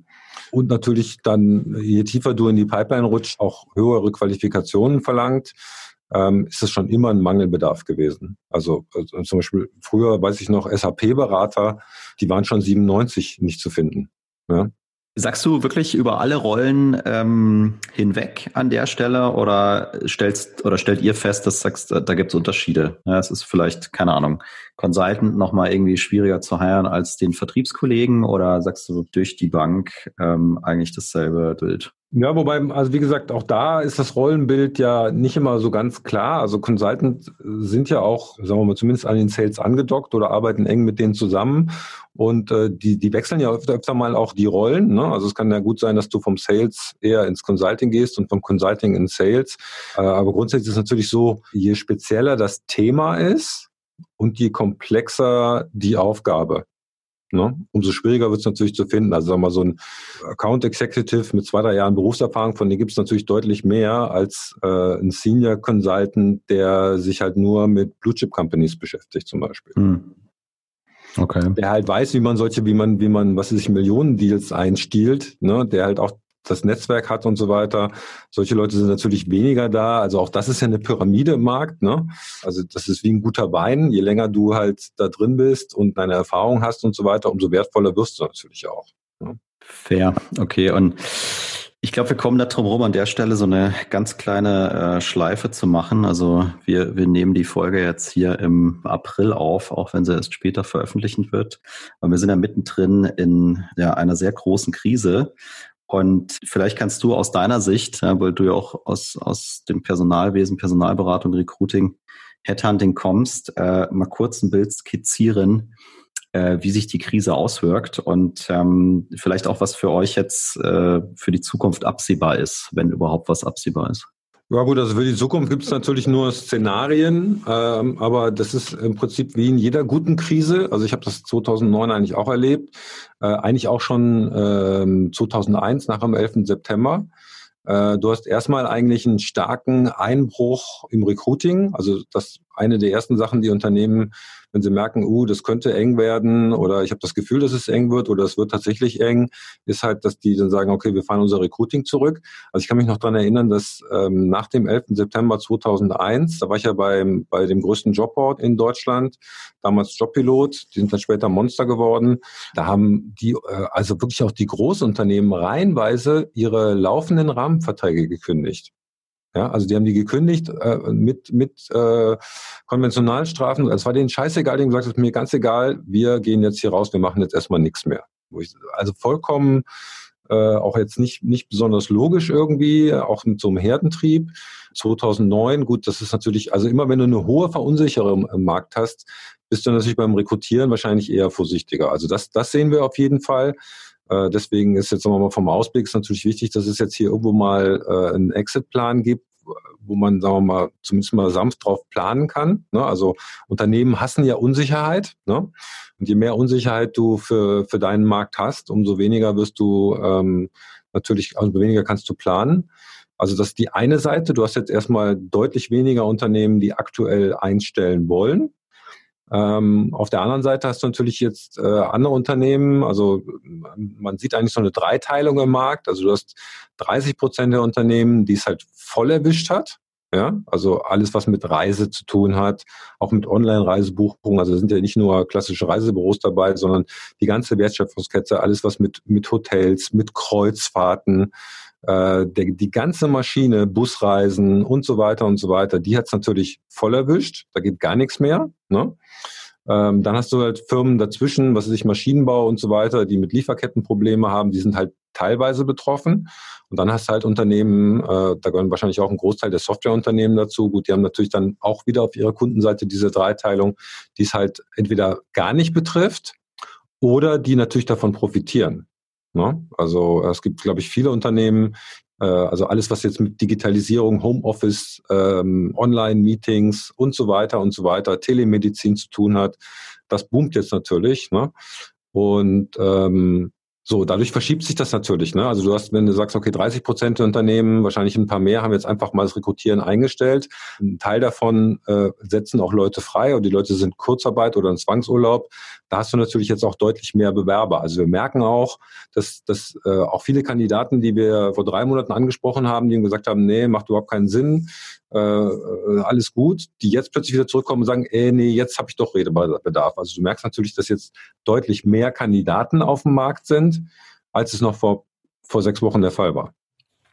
C: Und natürlich dann, je tiefer du in die Pipeline rutscht, auch höhere Qualifikationen verlangt, ähm, ist es schon immer ein Mangelbedarf gewesen. Also, also zum Beispiel früher, weiß ich noch, SAP-Berater, die waren schon 97 nicht zu finden. Ja?
A: Sagst du wirklich über alle Rollen ähm, hinweg an der Stelle oder stellst oder stellt ihr fest, dass sagst, da gibt es Unterschiede? Ja, es ist vielleicht, keine Ahnung, Consultant nochmal irgendwie schwieriger zu heiren als den Vertriebskollegen oder sagst du durch die Bank ähm, eigentlich dasselbe Bild?
C: Ja, wobei, also wie gesagt, auch da ist das Rollenbild ja nicht immer so ganz klar. Also Consultants sind ja auch, sagen wir mal, zumindest an den Sales angedockt oder arbeiten eng mit denen zusammen. Und äh, die, die wechseln ja öfter, öfter mal auch die Rollen. Ne? Also es kann ja gut sein, dass du vom Sales eher ins Consulting gehst und vom Consulting in Sales. Äh, aber grundsätzlich ist es natürlich so, je spezieller das Thema ist und je komplexer die Aufgabe, Ne? Umso schwieriger wird es natürlich zu finden. Also sagen wir mal, so ein Account Executive mit zwei, drei Jahren Berufserfahrung, von dem gibt es natürlich deutlich mehr als äh, ein Senior Consultant, der sich halt nur mit Blue Chip Companies beschäftigt zum Beispiel. Hm. Okay. Der halt weiß, wie man solche, wie man, wie man, was sich Millionen Deals einstiehlt, ne? der halt auch das Netzwerk hat und so weiter. Solche Leute sind natürlich weniger da. Also auch das ist ja eine Pyramide im Markt. Ne? Also das ist wie ein guter Wein. Je länger du halt da drin bist und deine Erfahrung hast und so weiter, umso wertvoller wirst du natürlich auch.
A: Ne? Fair, okay. Und ich glaube, wir kommen da drum rum, an der Stelle so eine ganz kleine äh, Schleife zu machen. Also wir, wir nehmen die Folge jetzt hier im April auf, auch wenn sie erst später veröffentlichen wird. Aber wir sind ja mittendrin in ja, einer sehr großen Krise. Und vielleicht kannst du aus deiner Sicht, weil du ja auch aus, aus dem Personalwesen, Personalberatung, Recruiting, Headhunting kommst, äh, mal kurz ein Bild skizzieren, äh, wie sich die Krise auswirkt und ähm, vielleicht auch was für euch jetzt äh, für die Zukunft absehbar ist, wenn überhaupt was absehbar ist.
C: Ja gut, also für die Zukunft gibt es natürlich nur Szenarien, ähm, aber das ist im Prinzip wie in jeder guten Krise. Also ich habe das 2009 eigentlich auch erlebt, äh, eigentlich auch schon ähm, 2001 nach dem 11. September. Äh, du hast erstmal eigentlich einen starken Einbruch im Recruiting. Also das eine der ersten Sachen, die Unternehmen wenn sie merken, uh, das könnte eng werden oder ich habe das Gefühl, dass es eng wird oder es wird tatsächlich eng, ist halt, dass die dann sagen, okay, wir fahren unser Recruiting zurück. Also ich kann mich noch dran erinnern, dass ähm, nach dem 11. September 2001, da war ich ja beim, bei dem größten Jobboard in Deutschland, damals Jobpilot, die sind dann später Monster geworden. Da haben die, äh, also wirklich auch die Großunternehmen reihenweise ihre laufenden Rahmenverträge gekündigt. Ja, also die haben die gekündigt äh, mit, mit äh, Konventionalstrafen. Es war denen scheißegal, die haben gesagt, es ist mir ganz egal, wir gehen jetzt hier raus, wir machen jetzt erstmal nichts mehr. Also vollkommen äh, auch jetzt nicht, nicht besonders logisch irgendwie, auch mit so einem Herdentrieb. 2009, gut, das ist natürlich, also immer wenn du eine hohe Verunsicherung im Markt hast, bist du natürlich beim Rekrutieren wahrscheinlich eher vorsichtiger. Also das, das sehen wir auf jeden Fall. Äh, deswegen ist jetzt nochmal vom Ausblick ist natürlich wichtig, dass es jetzt hier irgendwo mal äh, einen Exit-Plan gibt, wo man, sagen wir mal, zumindest mal sanft drauf planen kann. Ne? Also Unternehmen hassen ja Unsicherheit. Ne? Und je mehr Unsicherheit du für, für deinen Markt hast, umso weniger wirst du ähm, natürlich, umso weniger kannst du planen. Also das ist die eine Seite. Du hast jetzt erstmal deutlich weniger Unternehmen, die aktuell einstellen wollen. Ähm, auf der anderen Seite hast du natürlich jetzt äh, andere Unternehmen, also man sieht eigentlich so eine Dreiteilung im Markt. Also du hast 30 Prozent der Unternehmen, die es halt voll erwischt hat. Ja, also alles, was mit Reise zu tun hat, auch mit Online-Reisebuchungen. Also sind ja nicht nur klassische Reisebüros dabei, sondern die ganze Wertschöpfungskette, alles, was mit, mit Hotels, mit Kreuzfahrten, äh, der, die ganze Maschine, Busreisen und so weiter und so weiter, die hat es natürlich voll erwischt. Da geht gar nichts mehr. Ne? Ähm, dann hast du halt Firmen dazwischen, was weiß ich, Maschinenbau und so weiter, die mit Lieferkettenprobleme haben, die sind halt teilweise betroffen. Und dann hast du halt Unternehmen, äh, da gehören wahrscheinlich auch ein Großteil der Softwareunternehmen dazu. Gut, die haben natürlich dann auch wieder auf ihrer Kundenseite diese Dreiteilung, die es halt entweder gar nicht betrifft oder die natürlich davon profitieren. Ne? Also es gibt, glaube ich, viele Unternehmen, äh, also alles, was jetzt mit Digitalisierung, Homeoffice, ähm, Online-Meetings und so weiter und so weiter, Telemedizin zu tun hat, das boomt jetzt natürlich. Ne? Und ähm, so, dadurch verschiebt sich das natürlich. Ne? Also du hast, wenn du sagst, okay, 30 Prozent der Unternehmen, wahrscheinlich ein paar mehr, haben jetzt einfach mal das Rekrutieren eingestellt. Ein Teil davon äh, setzen auch Leute frei und die Leute sind Kurzarbeit oder in Zwangsurlaub. Da hast du natürlich jetzt auch deutlich mehr Bewerber. Also wir merken auch, dass, dass äh, auch viele Kandidaten, die wir vor drei Monaten angesprochen haben, die gesagt haben, nee, macht überhaupt keinen Sinn, äh, äh, alles gut, die jetzt plötzlich wieder zurückkommen und sagen, ey, nee, jetzt habe ich doch Redebedarf. Also du merkst natürlich, dass jetzt deutlich mehr Kandidaten auf dem Markt sind, als es noch vor, vor sechs Wochen der Fall war.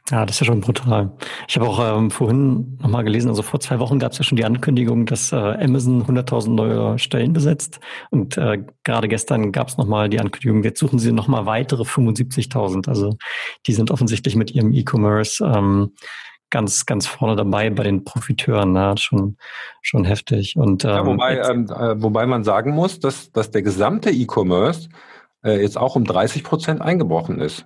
B: Ja, das ist ja schon brutal. Ich habe auch ähm, vorhin nochmal gelesen, also vor zwei Wochen gab es ja schon die Ankündigung, dass äh, Amazon 100.000 neue Stellen besetzt. Und äh, gerade gestern gab es nochmal die Ankündigung, jetzt suchen sie nochmal weitere 75.000. Also die sind offensichtlich mit ihrem E-Commerce ähm, ganz, ganz vorne dabei bei den Profiteuren. Ne? Schon, schon heftig. Und,
C: ähm, ja, wobei, ähm, äh, wobei man sagen muss, dass, dass der gesamte E-Commerce äh, jetzt auch um 30 Prozent eingebrochen ist.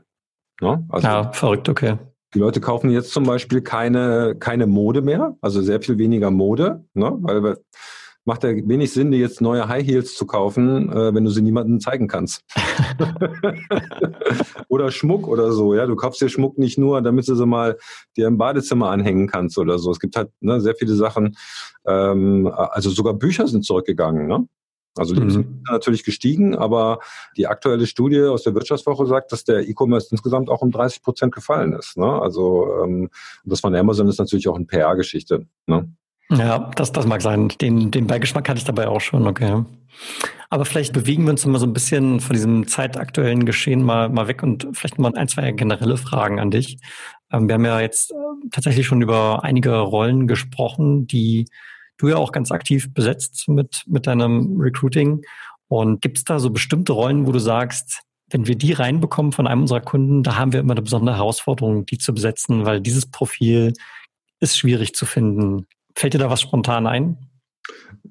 B: Ne? Also, ja, verrückt, okay.
C: Die Leute kaufen jetzt zum Beispiel keine, keine Mode mehr, also sehr viel weniger Mode, ne? weil macht ja wenig Sinn, dir jetzt neue High Heels zu kaufen, äh, wenn du sie niemandem zeigen kannst. oder Schmuck oder so, ja. Du kaufst dir Schmuck nicht nur, damit du sie mal dir im Badezimmer anhängen kannst oder so. Es gibt halt ne, sehr viele Sachen. Ähm, also sogar Bücher sind zurückgegangen, ne? Also die mhm. sind natürlich gestiegen, aber die aktuelle Studie aus der Wirtschaftswoche sagt, dass der E-Commerce insgesamt auch um 30 Prozent gefallen ist. Ne? Also ähm, das von Amazon ist natürlich auch eine PR-Geschichte. Ne?
B: Ja, das, das mag sein. Den, den Beigeschmack hatte ich dabei auch schon, okay. Aber vielleicht bewegen wir uns mal so ein bisschen von diesem zeitaktuellen Geschehen mal, mal weg und vielleicht mal ein, zwei generelle Fragen an dich. Ähm, wir haben ja jetzt äh, tatsächlich schon über einige Rollen gesprochen, die du ja auch ganz aktiv besetzt mit, mit deinem Recruiting. Und gibt es da so bestimmte Rollen, wo du sagst, wenn wir die reinbekommen von einem unserer Kunden, da haben wir immer eine besondere Herausforderung, die zu besetzen, weil dieses Profil ist schwierig zu finden. Fällt dir da was spontan ein?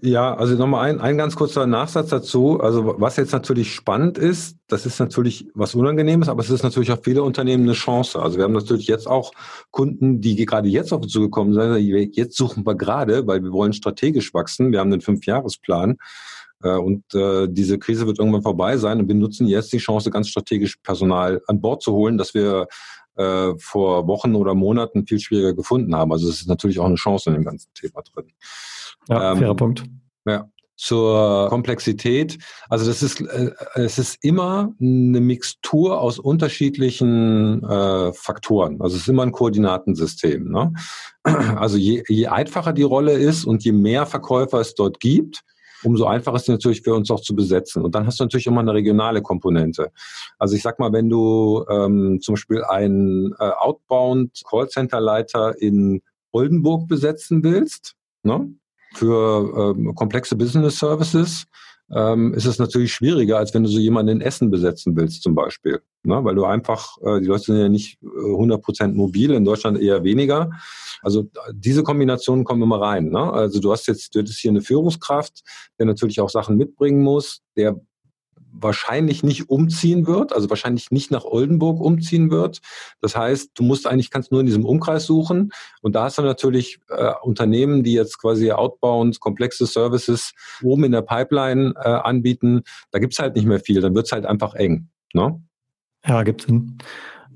C: Ja, also nochmal ein, ein ganz kurzer Nachsatz dazu. Also was jetzt natürlich spannend ist, das ist natürlich was Unangenehmes, aber es ist natürlich auch viele Unternehmen eine Chance. Also wir haben natürlich jetzt auch Kunden, die gerade jetzt auf uns zugekommen sind. Jetzt suchen wir gerade, weil wir wollen strategisch wachsen. Wir haben einen Fünfjahresplan. Äh, und äh, diese Krise wird irgendwann vorbei sein und wir nutzen jetzt die Chance, ganz strategisch Personal an Bord zu holen, dass wir äh, vor Wochen oder Monaten viel schwieriger gefunden haben. Also es ist natürlich auch eine Chance in dem ganzen Thema drin.
B: Ja, ähm, fairer Punkt.
C: Ja. Zur Komplexität. Also das ist, äh, es ist immer eine Mixtur aus unterschiedlichen äh, Faktoren. Also es ist immer ein Koordinatensystem. Ne? Also je, je einfacher die Rolle ist und je mehr Verkäufer es dort gibt, umso einfacher ist es natürlich für uns auch zu besetzen. Und dann hast du natürlich immer eine regionale Komponente. Also ich sag mal, wenn du ähm, zum Beispiel einen äh, Outbound Callcenter-Leiter in Oldenburg besetzen willst, ne, für ähm, komplexe Business Services, ähm, ist es natürlich schwieriger, als wenn du so jemanden in Essen besetzen willst zum Beispiel. Ne? Weil du einfach, äh, die Leute sind ja nicht äh, 100% mobil, in Deutschland eher weniger. Also diese Kombinationen kommen immer rein. Ne? Also du hast jetzt, du hättest hier eine Führungskraft, der natürlich auch Sachen mitbringen muss, der wahrscheinlich nicht umziehen wird, also wahrscheinlich nicht nach Oldenburg umziehen wird. Das heißt, du musst eigentlich, kannst nur in diesem Umkreis suchen. Und da hast du natürlich äh, Unternehmen, die jetzt quasi outbound komplexe Services oben in der Pipeline äh, anbieten. Da gibt's halt nicht mehr viel, dann wird's halt einfach eng. Ne?
B: Ja, gibt Sinn.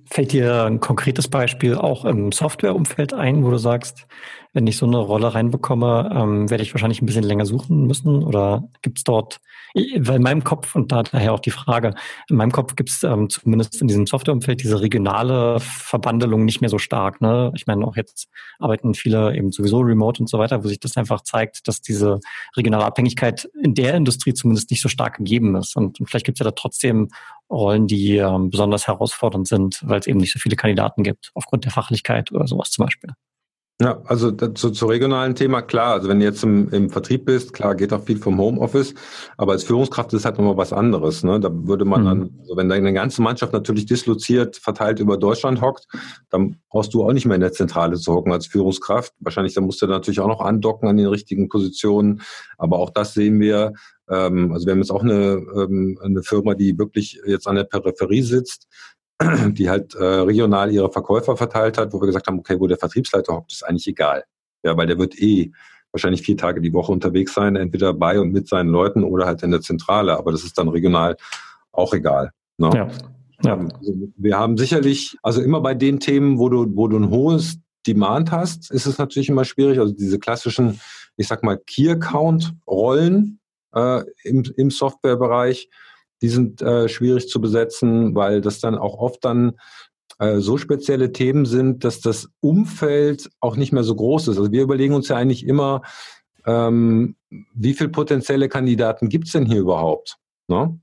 B: Fällt dir ein konkretes Beispiel auch im Softwareumfeld ein, wo du sagst, wenn ich so eine Rolle reinbekomme, ähm, werde ich wahrscheinlich ein bisschen länger suchen müssen? Oder gibt es dort, weil in meinem Kopf, und da daher auch die Frage, in meinem Kopf gibt es ähm, zumindest in diesem Softwareumfeld diese regionale Verbandelung nicht mehr so stark. Ne? Ich meine, auch jetzt arbeiten viele eben sowieso remote und so weiter, wo sich das einfach zeigt, dass diese regionale Abhängigkeit in der Industrie zumindest nicht so stark gegeben ist. Und, und vielleicht gibt es ja da trotzdem Rollen, die ähm, besonders herausfordernd sind, weil es eben nicht so viele Kandidaten gibt, aufgrund der Fachlichkeit oder sowas zum Beispiel.
C: Ja, also zu, zu regionalen Thema, klar, also wenn du jetzt im, im Vertrieb bist, klar, geht auch viel vom Homeoffice, aber als Führungskraft ist halt nochmal was anderes. Ne? Da würde man mhm. dann, also wenn deine ganze Mannschaft natürlich disloziert, verteilt über Deutschland hockt, dann brauchst du auch nicht mehr in der Zentrale zu hocken als Führungskraft. Wahrscheinlich, da musst du natürlich auch noch andocken an den richtigen Positionen, aber auch das sehen wir, ähm, also wir haben jetzt auch eine, ähm, eine Firma, die wirklich jetzt an der Peripherie sitzt, die halt äh, regional ihre Verkäufer verteilt hat, wo wir gesagt haben, okay, wo der Vertriebsleiter hockt, ist eigentlich egal. Ja, weil der wird eh wahrscheinlich vier Tage die Woche unterwegs sein, entweder bei und mit seinen Leuten oder halt in der Zentrale. Aber das ist dann regional auch egal. Ne? Ja. ja. Also wir haben sicherlich, also immer bei den Themen, wo du, wo du ein hohes Demand hast, ist es natürlich immer schwierig. Also diese klassischen, ich sag mal, Key-Account-Rollen äh, im, im Softwarebereich, die sind äh, schwierig zu besetzen, weil das dann auch oft dann äh, so spezielle Themen sind, dass das Umfeld auch nicht mehr so groß ist. Also wir überlegen uns ja eigentlich immer, ähm, wie viele potenzielle Kandidaten gibt's denn hier überhaupt? Ne?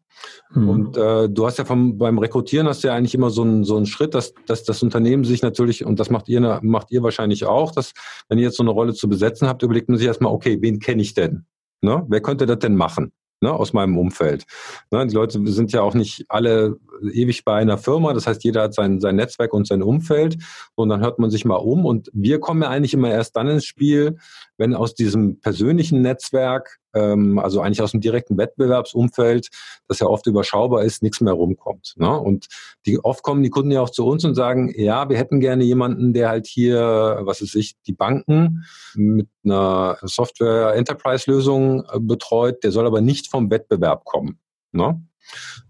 C: Mhm. Und äh, du hast ja vom, beim Rekrutieren hast du ja eigentlich immer so einen, so einen Schritt, dass, dass das Unternehmen sich natürlich, und das macht ihr, macht ihr wahrscheinlich auch, dass wenn ihr jetzt so eine Rolle zu besetzen habt, überlegt man sich erstmal, okay, wen kenne ich denn? Ne? Wer könnte das denn machen? Ne, aus meinem Umfeld. Ne, die Leute sind ja auch nicht alle ewig bei einer Firma, das heißt, jeder hat sein, sein Netzwerk und sein Umfeld. Und dann hört man sich mal um. Und wir kommen ja eigentlich immer erst dann ins Spiel, wenn aus diesem persönlichen Netzwerk ähm, also eigentlich aus dem direkten Wettbewerbsumfeld, das ja oft überschaubar ist, nichts mehr rumkommt. Ne? Und die oft kommen die Kunden ja auch zu uns und sagen, ja, wir hätten gerne jemanden, der halt hier, was ist ich, die Banken mit einer Software-Enterprise-Lösung äh, betreut, der soll aber nicht vom Wettbewerb kommen. Ne?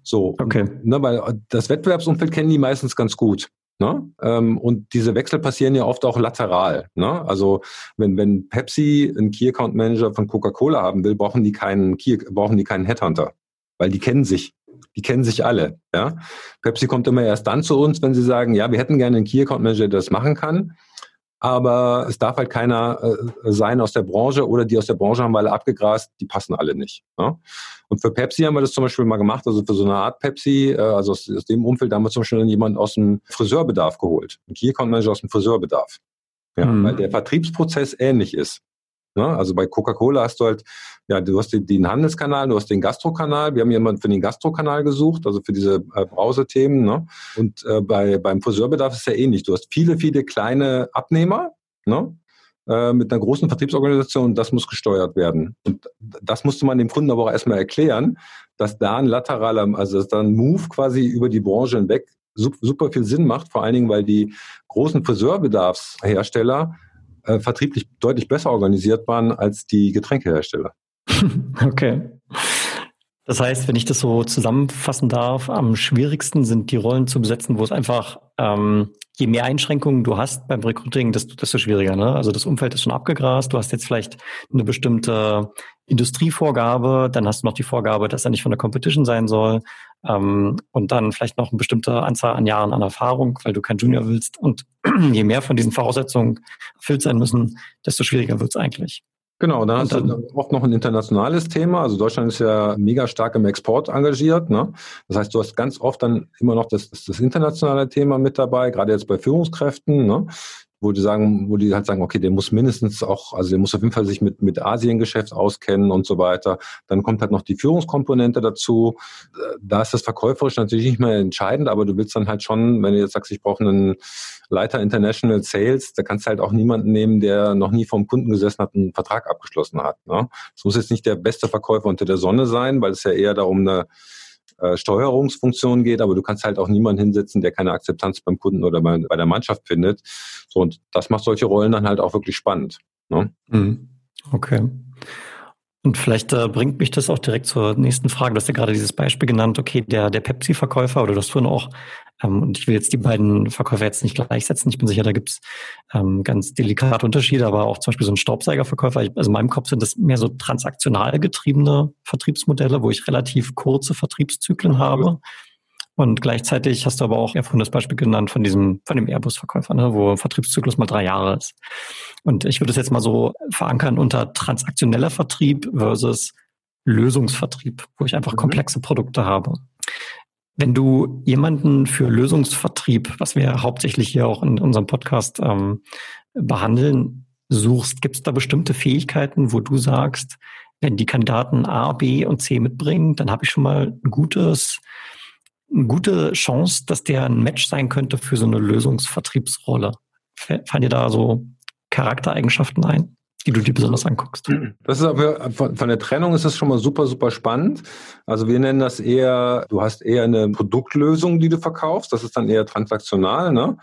C: So, okay. ne, weil das Wettbewerbsumfeld kennen die meistens ganz gut. Ne? Ähm, und diese Wechsel passieren ja oft auch lateral. Ne? Also wenn, wenn Pepsi einen Key Account Manager von Coca-Cola haben will, brauchen die keinen Key, brauchen die keinen Headhunter, weil die kennen sich. Die kennen sich alle. Ja? Pepsi kommt immer erst dann zu uns, wenn sie sagen, ja, wir hätten gerne einen Key Account Manager, der das machen kann aber es darf halt keiner äh, sein aus der Branche oder die aus der Branche haben wir alle abgegrast, die passen alle nicht. Ne? Und für Pepsi haben wir das zum Beispiel mal gemacht, also für so eine Art Pepsi, äh, also aus, aus dem Umfeld, da haben wir zum Beispiel jemanden aus dem Friseurbedarf geholt, ein Key Account Manager aus dem Friseurbedarf. Ja, mhm. weil der Vertriebsprozess ähnlich ist. Ne? Also bei Coca-Cola hast du halt, ja, du hast den, den Handelskanal, du hast den Gastrokanal. Wir haben jemanden für den Gastrokanal gesucht, also für diese äh, Brausethemen. Ne? Und äh, bei, beim Friseurbedarf ist es ja ähnlich. Du hast viele, viele kleine Abnehmer, ne? Äh, mit einer großen Vertriebsorganisation, das muss gesteuert werden. Und das musste man dem Kunden aber auch erstmal erklären, dass da ein lateraler, also dass da ein Move quasi über die Branche hinweg super viel Sinn macht, vor allen Dingen, weil die großen Friseurbedarfshersteller äh, vertrieblich deutlich besser organisiert waren als die Getränkehersteller.
B: Okay. Das heißt, wenn ich das so zusammenfassen darf, am schwierigsten sind die Rollen zu besetzen, wo es einfach, ähm, je mehr Einschränkungen du hast beim Recruiting, desto, desto schwieriger. Ne? Also das Umfeld ist schon abgegrast, du hast jetzt vielleicht eine bestimmte Industrievorgabe, dann hast du noch die Vorgabe, dass er nicht von der Competition sein soll ähm, und dann vielleicht noch eine bestimmte Anzahl an Jahren an Erfahrung, weil du kein Junior willst. Und je mehr von diesen Voraussetzungen erfüllt sein müssen, desto schwieriger wird es eigentlich.
C: Genau, dann hast du oft noch ein internationales Thema. Also Deutschland ist ja mega stark im Export engagiert. Ne? Das heißt, du hast ganz oft dann immer noch das, das, das internationale Thema mit dabei, gerade jetzt bei Führungskräften. Ne? Wo die sagen, wo die halt sagen, okay, der muss mindestens auch, also der muss auf jeden Fall sich mit, mit Asiengeschäft auskennen und so weiter. Dann kommt halt noch die Führungskomponente dazu. Da ist das verkäuferisch natürlich nicht mehr entscheidend, aber du willst dann halt schon, wenn du jetzt sagst, ich brauche einen Leiter International Sales, da kannst du halt auch niemanden nehmen, der noch nie vom Kunden gesessen hat einen Vertrag abgeschlossen hat. Ne? Es muss jetzt nicht der beste Verkäufer unter der Sonne sein, weil es ja eher darum eine äh, Steuerungsfunktion geht, aber du kannst halt auch niemanden hinsetzen, der keine Akzeptanz beim Kunden oder bei, bei der Mannschaft findet. So, und das macht solche Rollen dann halt auch wirklich spannend. Ne?
B: Mhm. Okay. Und vielleicht äh, bringt mich das auch direkt zur nächsten Frage. Du hast ja gerade dieses Beispiel genannt, okay, der, der Pepsi-Verkäufer oder du hast vorhin auch, und ich will jetzt die beiden Verkäufer jetzt nicht gleichsetzen, ich bin sicher, da gibt's ähm, ganz delikate Unterschiede, aber auch zum Beispiel so ein Staubsaugerverkäufer, also in meinem Kopf sind das mehr so transaktional getriebene Vertriebsmodelle, wo ich relativ kurze Vertriebszyklen habe. Und gleichzeitig hast du aber auch vorhin das Beispiel genannt von diesem, von dem Airbus-Verkäufer, ne, wo Vertriebszyklus mal drei Jahre ist. Und ich würde es jetzt mal so verankern unter transaktioneller Vertrieb versus Lösungsvertrieb, wo ich einfach mhm. komplexe Produkte habe. Wenn du jemanden für Lösungsvertrieb, was wir hauptsächlich hier auch in unserem Podcast ähm, behandeln, suchst, gibt es da bestimmte Fähigkeiten, wo du sagst, wenn die Kandidaten A, B und C mitbringen, dann habe ich schon mal ein gutes eine gute Chance, dass der ein Match sein könnte für so eine Lösungsvertriebsrolle. Fallen dir da so Charaktereigenschaften ein, die du dir besonders anguckst?
C: Das ist aber von, von der Trennung ist das schon mal super, super spannend. Also wir nennen das eher, du hast eher eine Produktlösung, die du verkaufst. Das ist dann eher transaktional, ne?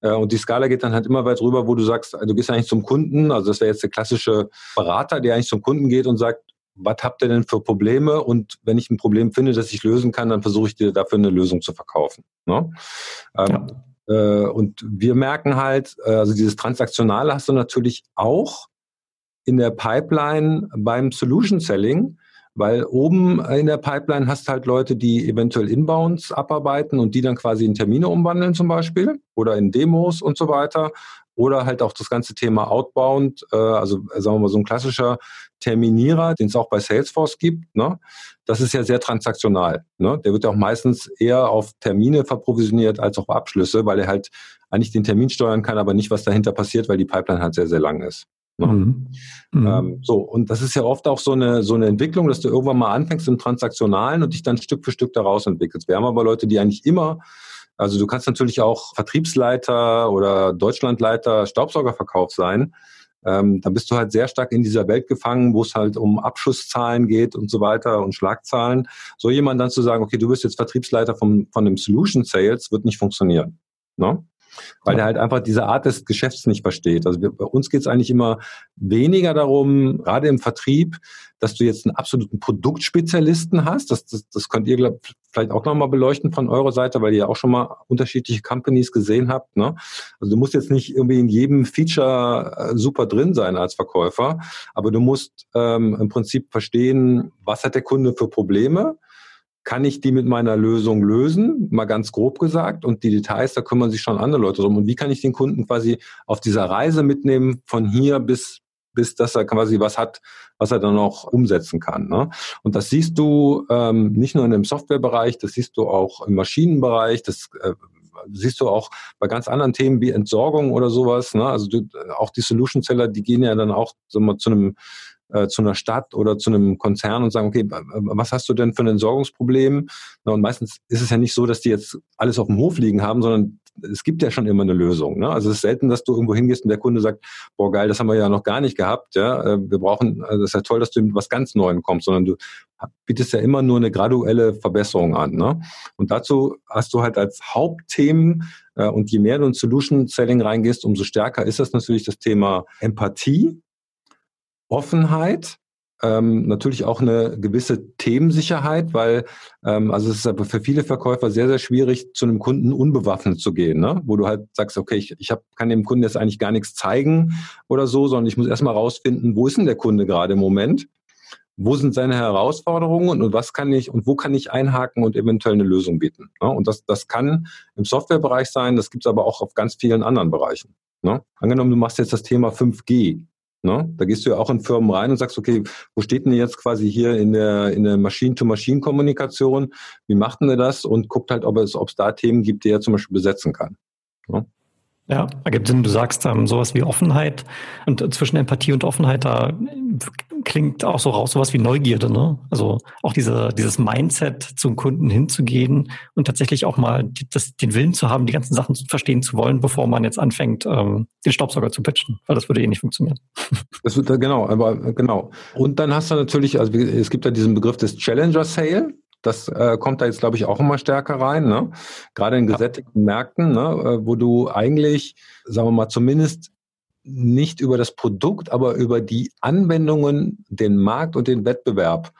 C: Äh, und die Skala geht dann halt immer weit rüber, wo du sagst, du gehst eigentlich zum Kunden, also das wäre jetzt der klassische Berater, der eigentlich zum Kunden geht und sagt, was habt ihr denn für Probleme? Und wenn ich ein Problem finde, das ich lösen kann, dann versuche ich dir dafür eine Lösung zu verkaufen. Ne? Ähm, ja. äh, und wir merken halt, äh, also dieses Transaktionale hast du natürlich auch in der Pipeline beim Solution Selling, weil oben in der Pipeline hast halt Leute, die eventuell Inbounds abarbeiten und die dann quasi in Termine umwandeln zum Beispiel oder in Demos und so weiter. Oder halt auch das ganze Thema Outbound, äh, also sagen wir mal so ein klassischer Terminierer, den es auch bei Salesforce gibt. Ne? Das ist ja sehr transaktional. Ne? Der wird ja auch meistens eher auf Termine verprovisioniert als auf Abschlüsse, weil er halt eigentlich den Termin steuern kann, aber nicht, was dahinter passiert, weil die Pipeline halt sehr, sehr lang ist. Ne? Mhm. Ähm, so, und das ist ja oft auch so eine, so eine Entwicklung, dass du irgendwann mal anfängst im Transaktionalen und dich dann Stück für Stück daraus entwickelst. Wir haben aber Leute, die eigentlich immer also du kannst natürlich auch Vertriebsleiter oder Deutschlandleiter Staubsaugerverkauf sein. Ähm, dann bist du halt sehr stark in dieser Welt gefangen, wo es halt um Abschusszahlen geht und so weiter und Schlagzahlen. So jemand dann zu sagen, okay, du bist jetzt Vertriebsleiter vom, von dem Solution Sales, wird nicht funktionieren. Ne? Weil er halt einfach diese Art des Geschäfts nicht versteht. Also wir, bei uns geht es eigentlich immer weniger darum, gerade im Vertrieb, dass du jetzt einen absoluten Produktspezialisten hast. Das, das, das könnt ihr glaub, vielleicht auch nochmal beleuchten von eurer Seite, weil ihr ja auch schon mal unterschiedliche Companies gesehen habt. Ne? Also du musst jetzt nicht irgendwie in jedem Feature äh, super drin sein als Verkäufer, aber du musst ähm, im Prinzip verstehen, was hat der Kunde für Probleme kann ich die mit meiner Lösung lösen, mal ganz grob gesagt. Und die Details, da kümmern sich schon andere Leute drum. Und wie kann ich den Kunden quasi auf dieser Reise mitnehmen, von hier bis, bis dass er quasi was hat, was er dann auch umsetzen kann. Ne? Und das siehst du ähm, nicht nur in dem Softwarebereich, das siehst du auch im Maschinenbereich, das äh, siehst du auch bei ganz anderen Themen wie Entsorgung oder sowas. Ne? Also du, auch die Solution Seller, die gehen ja dann auch so mal zu einem äh, zu einer Stadt oder zu einem Konzern und sagen, okay, was hast du denn für ein Entsorgungsproblem? Na, und meistens ist es ja nicht so, dass die jetzt alles auf dem Hof liegen haben, sondern es gibt ja schon immer eine Lösung. Ne? Also es ist selten, dass du irgendwo hingehst und der Kunde sagt, boah geil, das haben wir ja noch gar nicht gehabt. Ja, äh, wir brauchen, also das ist ja toll, dass du mit was ganz Neuem kommst, sondern du bietest ja immer nur eine graduelle Verbesserung an. Ne? Und dazu hast du halt als Hauptthemen äh, und je mehr du in Solution Selling reingehst, umso stärker ist das natürlich das Thema Empathie. Offenheit, ähm, natürlich auch eine gewisse Themensicherheit, weil ähm, also es ist aber für viele Verkäufer sehr, sehr schwierig, zu einem Kunden unbewaffnet zu gehen, ne? wo du halt sagst, okay, ich, ich hab, kann dem Kunden jetzt eigentlich gar nichts zeigen oder so, sondern ich muss erstmal rausfinden, wo ist denn der Kunde gerade im Moment? Wo sind seine Herausforderungen und, was kann ich und wo kann ich einhaken und eventuell eine Lösung bieten? Ne? Und das, das kann im Softwarebereich sein, das gibt es aber auch auf ganz vielen anderen Bereichen. Ne? Angenommen, du machst jetzt das Thema 5G. Ne? Da gehst du ja auch in Firmen rein und sagst, okay, wo steht denn jetzt quasi hier in der, in der Machine-to-Machine-Kommunikation? Wie macht denn er das? Und guckt halt, ob es, ob es da Themen gibt, die er zum Beispiel besetzen kann.
B: Ne? Ja, ergibt Sinn. Du sagst ähm, sowas wie Offenheit und zwischen Empathie und Offenheit, da klingt auch so raus sowas wie Neugierde, ne? Also auch diese, dieses Mindset zum Kunden hinzugehen und tatsächlich auch mal das, den Willen zu haben, die ganzen Sachen zu verstehen zu wollen, bevor man jetzt anfängt, ähm, den Staubsauger zu pitchen, weil das würde eh nicht funktionieren.
C: Das wird genau, aber genau. Und dann hast du natürlich, also es gibt ja diesen Begriff des Challenger Sale. Das äh, kommt da jetzt, glaube ich, auch immer stärker rein. Ne? Gerade in gesättigten Märkten, ne? Äh, wo du eigentlich, sagen wir mal, zumindest nicht über das Produkt, aber über die Anwendungen, den Markt und den Wettbewerb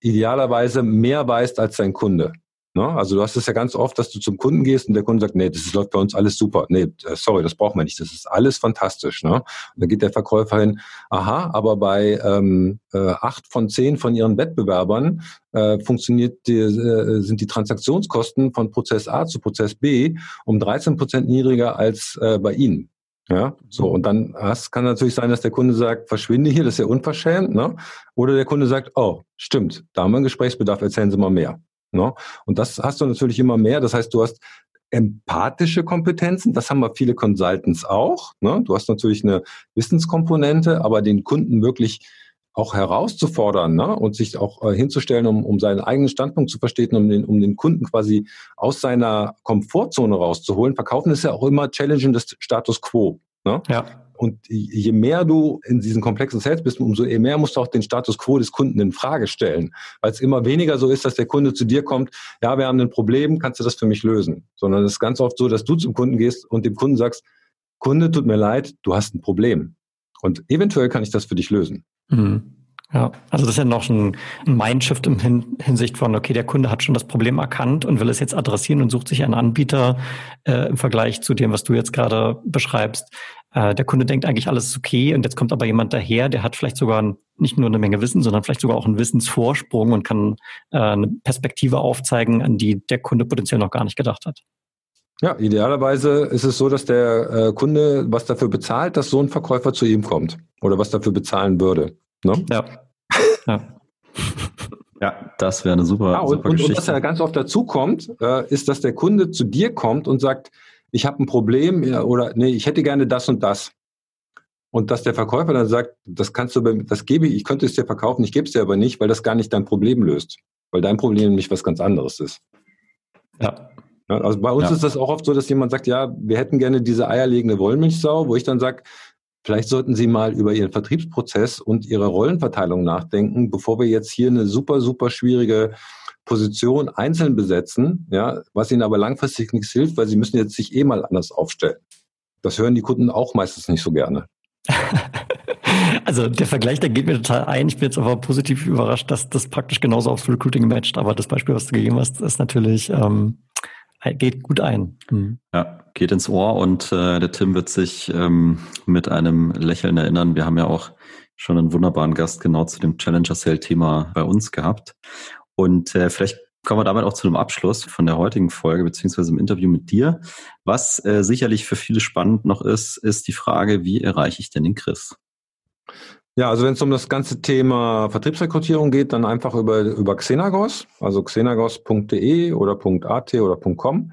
C: idealerweise mehr weißt als dein Kunde. Ne? Also du hast es ja ganz oft, dass du zum Kunden gehst und der Kunde sagt, nee, das läuft bei uns alles super. Nee, äh, sorry, das brauchen wir nicht. Das ist alles fantastisch. Ne? Und dann geht der Verkäufer hin, aha, aber bei ähm, äh, acht von zehn von ihren Wettbewerbern äh, funktioniert die, äh, sind die Transaktionskosten von Prozess A zu Prozess B um 13 Prozent niedriger als äh, bei Ihnen. Ja, so und dann hast, kann natürlich sein, dass der Kunde sagt, verschwinde hier, das ist ja unverschämt, ne? Oder der Kunde sagt, oh, stimmt, da haben wir einen Gesprächsbedarf, erzählen Sie mal mehr. Ne? Und das hast du natürlich immer mehr. Das heißt, du hast empathische Kompetenzen, das haben wir viele Consultants auch. Ne? Du hast natürlich eine Wissenskomponente, aber den Kunden wirklich auch herauszufordern ne? und sich auch äh, hinzustellen, um, um seinen eigenen Standpunkt zu verstehen, um den, um den Kunden quasi aus seiner Komfortzone rauszuholen. Verkaufen ist ja auch immer Challenging des Status Quo. Ne? Ja. Und je mehr du in diesen komplexen Sales bist, umso mehr musst du auch den Status quo des Kunden in Frage stellen. Weil es immer weniger so ist, dass der Kunde zu dir kommt, ja, wir haben ein Problem, kannst du das für mich lösen? Sondern es ist ganz oft so, dass du zum Kunden gehst und dem Kunden sagst, Kunde, tut mir leid, du hast ein Problem. Und eventuell kann ich das für dich lösen.
B: Mhm. Ja, also das ist ja noch ein Mindshift im Hin Hinsicht von, okay, der Kunde hat schon das Problem erkannt und will es jetzt adressieren und sucht sich einen Anbieter äh, im Vergleich zu dem, was du jetzt gerade beschreibst. Äh, der Kunde denkt eigentlich, alles ist okay und jetzt kommt aber jemand daher, der hat vielleicht sogar ein, nicht nur eine Menge Wissen, sondern vielleicht sogar auch einen Wissensvorsprung und kann äh, eine Perspektive aufzeigen, an die der Kunde potenziell noch gar nicht gedacht hat.
C: Ja, idealerweise ist es so, dass der äh, Kunde was dafür bezahlt, dass so ein Verkäufer zu ihm kommt oder was dafür bezahlen würde. Ne?
A: Ja. ja. Ja, das wäre eine super, ja,
C: und,
A: super Geschichte.
C: Und was ja ganz oft dazu kommt, äh, ist, dass der Kunde zu dir kommt und sagt, ich habe ein Problem oder nee, ich hätte gerne das und das. Und dass der Verkäufer dann sagt, das kannst du, das gebe ich, ich könnte es dir verkaufen, ich gebe es dir aber nicht, weil das gar nicht dein Problem löst. Weil dein Problem nämlich was ganz anderes ist. Ja. ja also bei uns ja. ist das auch oft so, dass jemand sagt, ja, wir hätten gerne diese eierlegende Wollmilchsau, wo ich dann sage, Vielleicht sollten Sie mal über Ihren Vertriebsprozess und Ihre Rollenverteilung nachdenken, bevor wir jetzt hier eine super, super schwierige Position einzeln besetzen, ja, was Ihnen aber langfristig nichts hilft, weil Sie müssen jetzt sich eh mal anders aufstellen. Das hören die Kunden auch meistens nicht so gerne.
B: Also der Vergleich, der geht mir total ein. Ich bin jetzt aber positiv überrascht, dass das praktisch genauso aufs Recruiting matcht. Aber das Beispiel, was du gegeben hast, ist natürlich ähm, geht gut ein.
A: Mhm. Ja, geht ins Ohr und äh, der Tim wird sich ähm, mit einem Lächeln erinnern. Wir haben ja auch schon einen wunderbaren Gast genau zu dem Challenger Sale Thema bei uns gehabt. Und äh, vielleicht kommen wir damit auch zu einem Abschluss von der heutigen Folge beziehungsweise im Interview mit dir. Was äh, sicherlich für viele spannend noch ist, ist die Frage, wie erreiche ich denn den Chris?
C: Ja, also wenn es um das ganze Thema Vertriebsrekrutierung geht, dann einfach über, über Xenagos, also xenagos.de oder .at oder .com.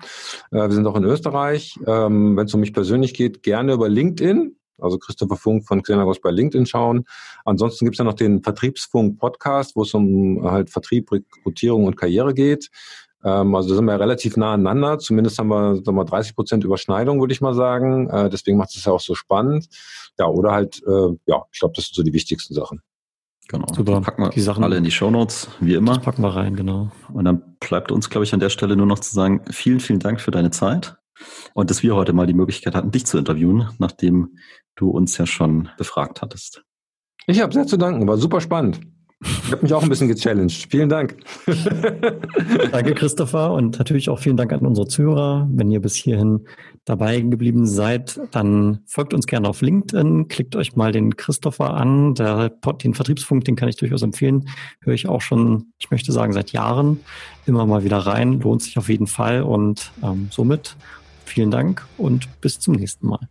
C: Äh, wir sind auch in Österreich. Ähm, wenn es um mich persönlich geht, gerne über LinkedIn, also Christopher Funk von Xenagos bei LinkedIn schauen. Ansonsten gibt es ja noch den Vertriebsfunk Podcast, wo es um halt Vertrieb, Rekrutierung und Karriere geht. Ähm, also da sind wir relativ nah aneinander. Zumindest haben wir, sagen wir 30 Prozent Überschneidung, würde ich mal sagen. Äh, deswegen macht es ja auch so spannend. Ja, oder halt, äh, ja, ich glaube, das sind so die wichtigsten Sachen.
A: Genau. Super. packen wir die Sachen alle in die Shownotes, wie immer. Das
B: packen wir rein, genau.
A: Und dann bleibt uns, glaube ich, an der Stelle nur noch zu sagen, vielen, vielen Dank für deine Zeit und dass wir heute mal die Möglichkeit hatten, dich zu interviewen, nachdem du uns ja schon befragt hattest.
C: Ich habe sehr zu danken, war super spannend. Ich habe mich auch ein bisschen gechallenged. Vielen Dank.
B: Danke, Christopher. Und natürlich auch vielen Dank an unsere Zuhörer. Wenn ihr bis hierhin dabei geblieben seid, dann folgt uns gerne auf LinkedIn. Klickt euch mal den Christopher an. Der, den Vertriebsfunk, den kann ich durchaus empfehlen. Höre ich auch schon, ich möchte sagen, seit Jahren immer mal wieder rein. Lohnt sich auf jeden Fall. Und ähm, somit vielen Dank und bis zum nächsten Mal.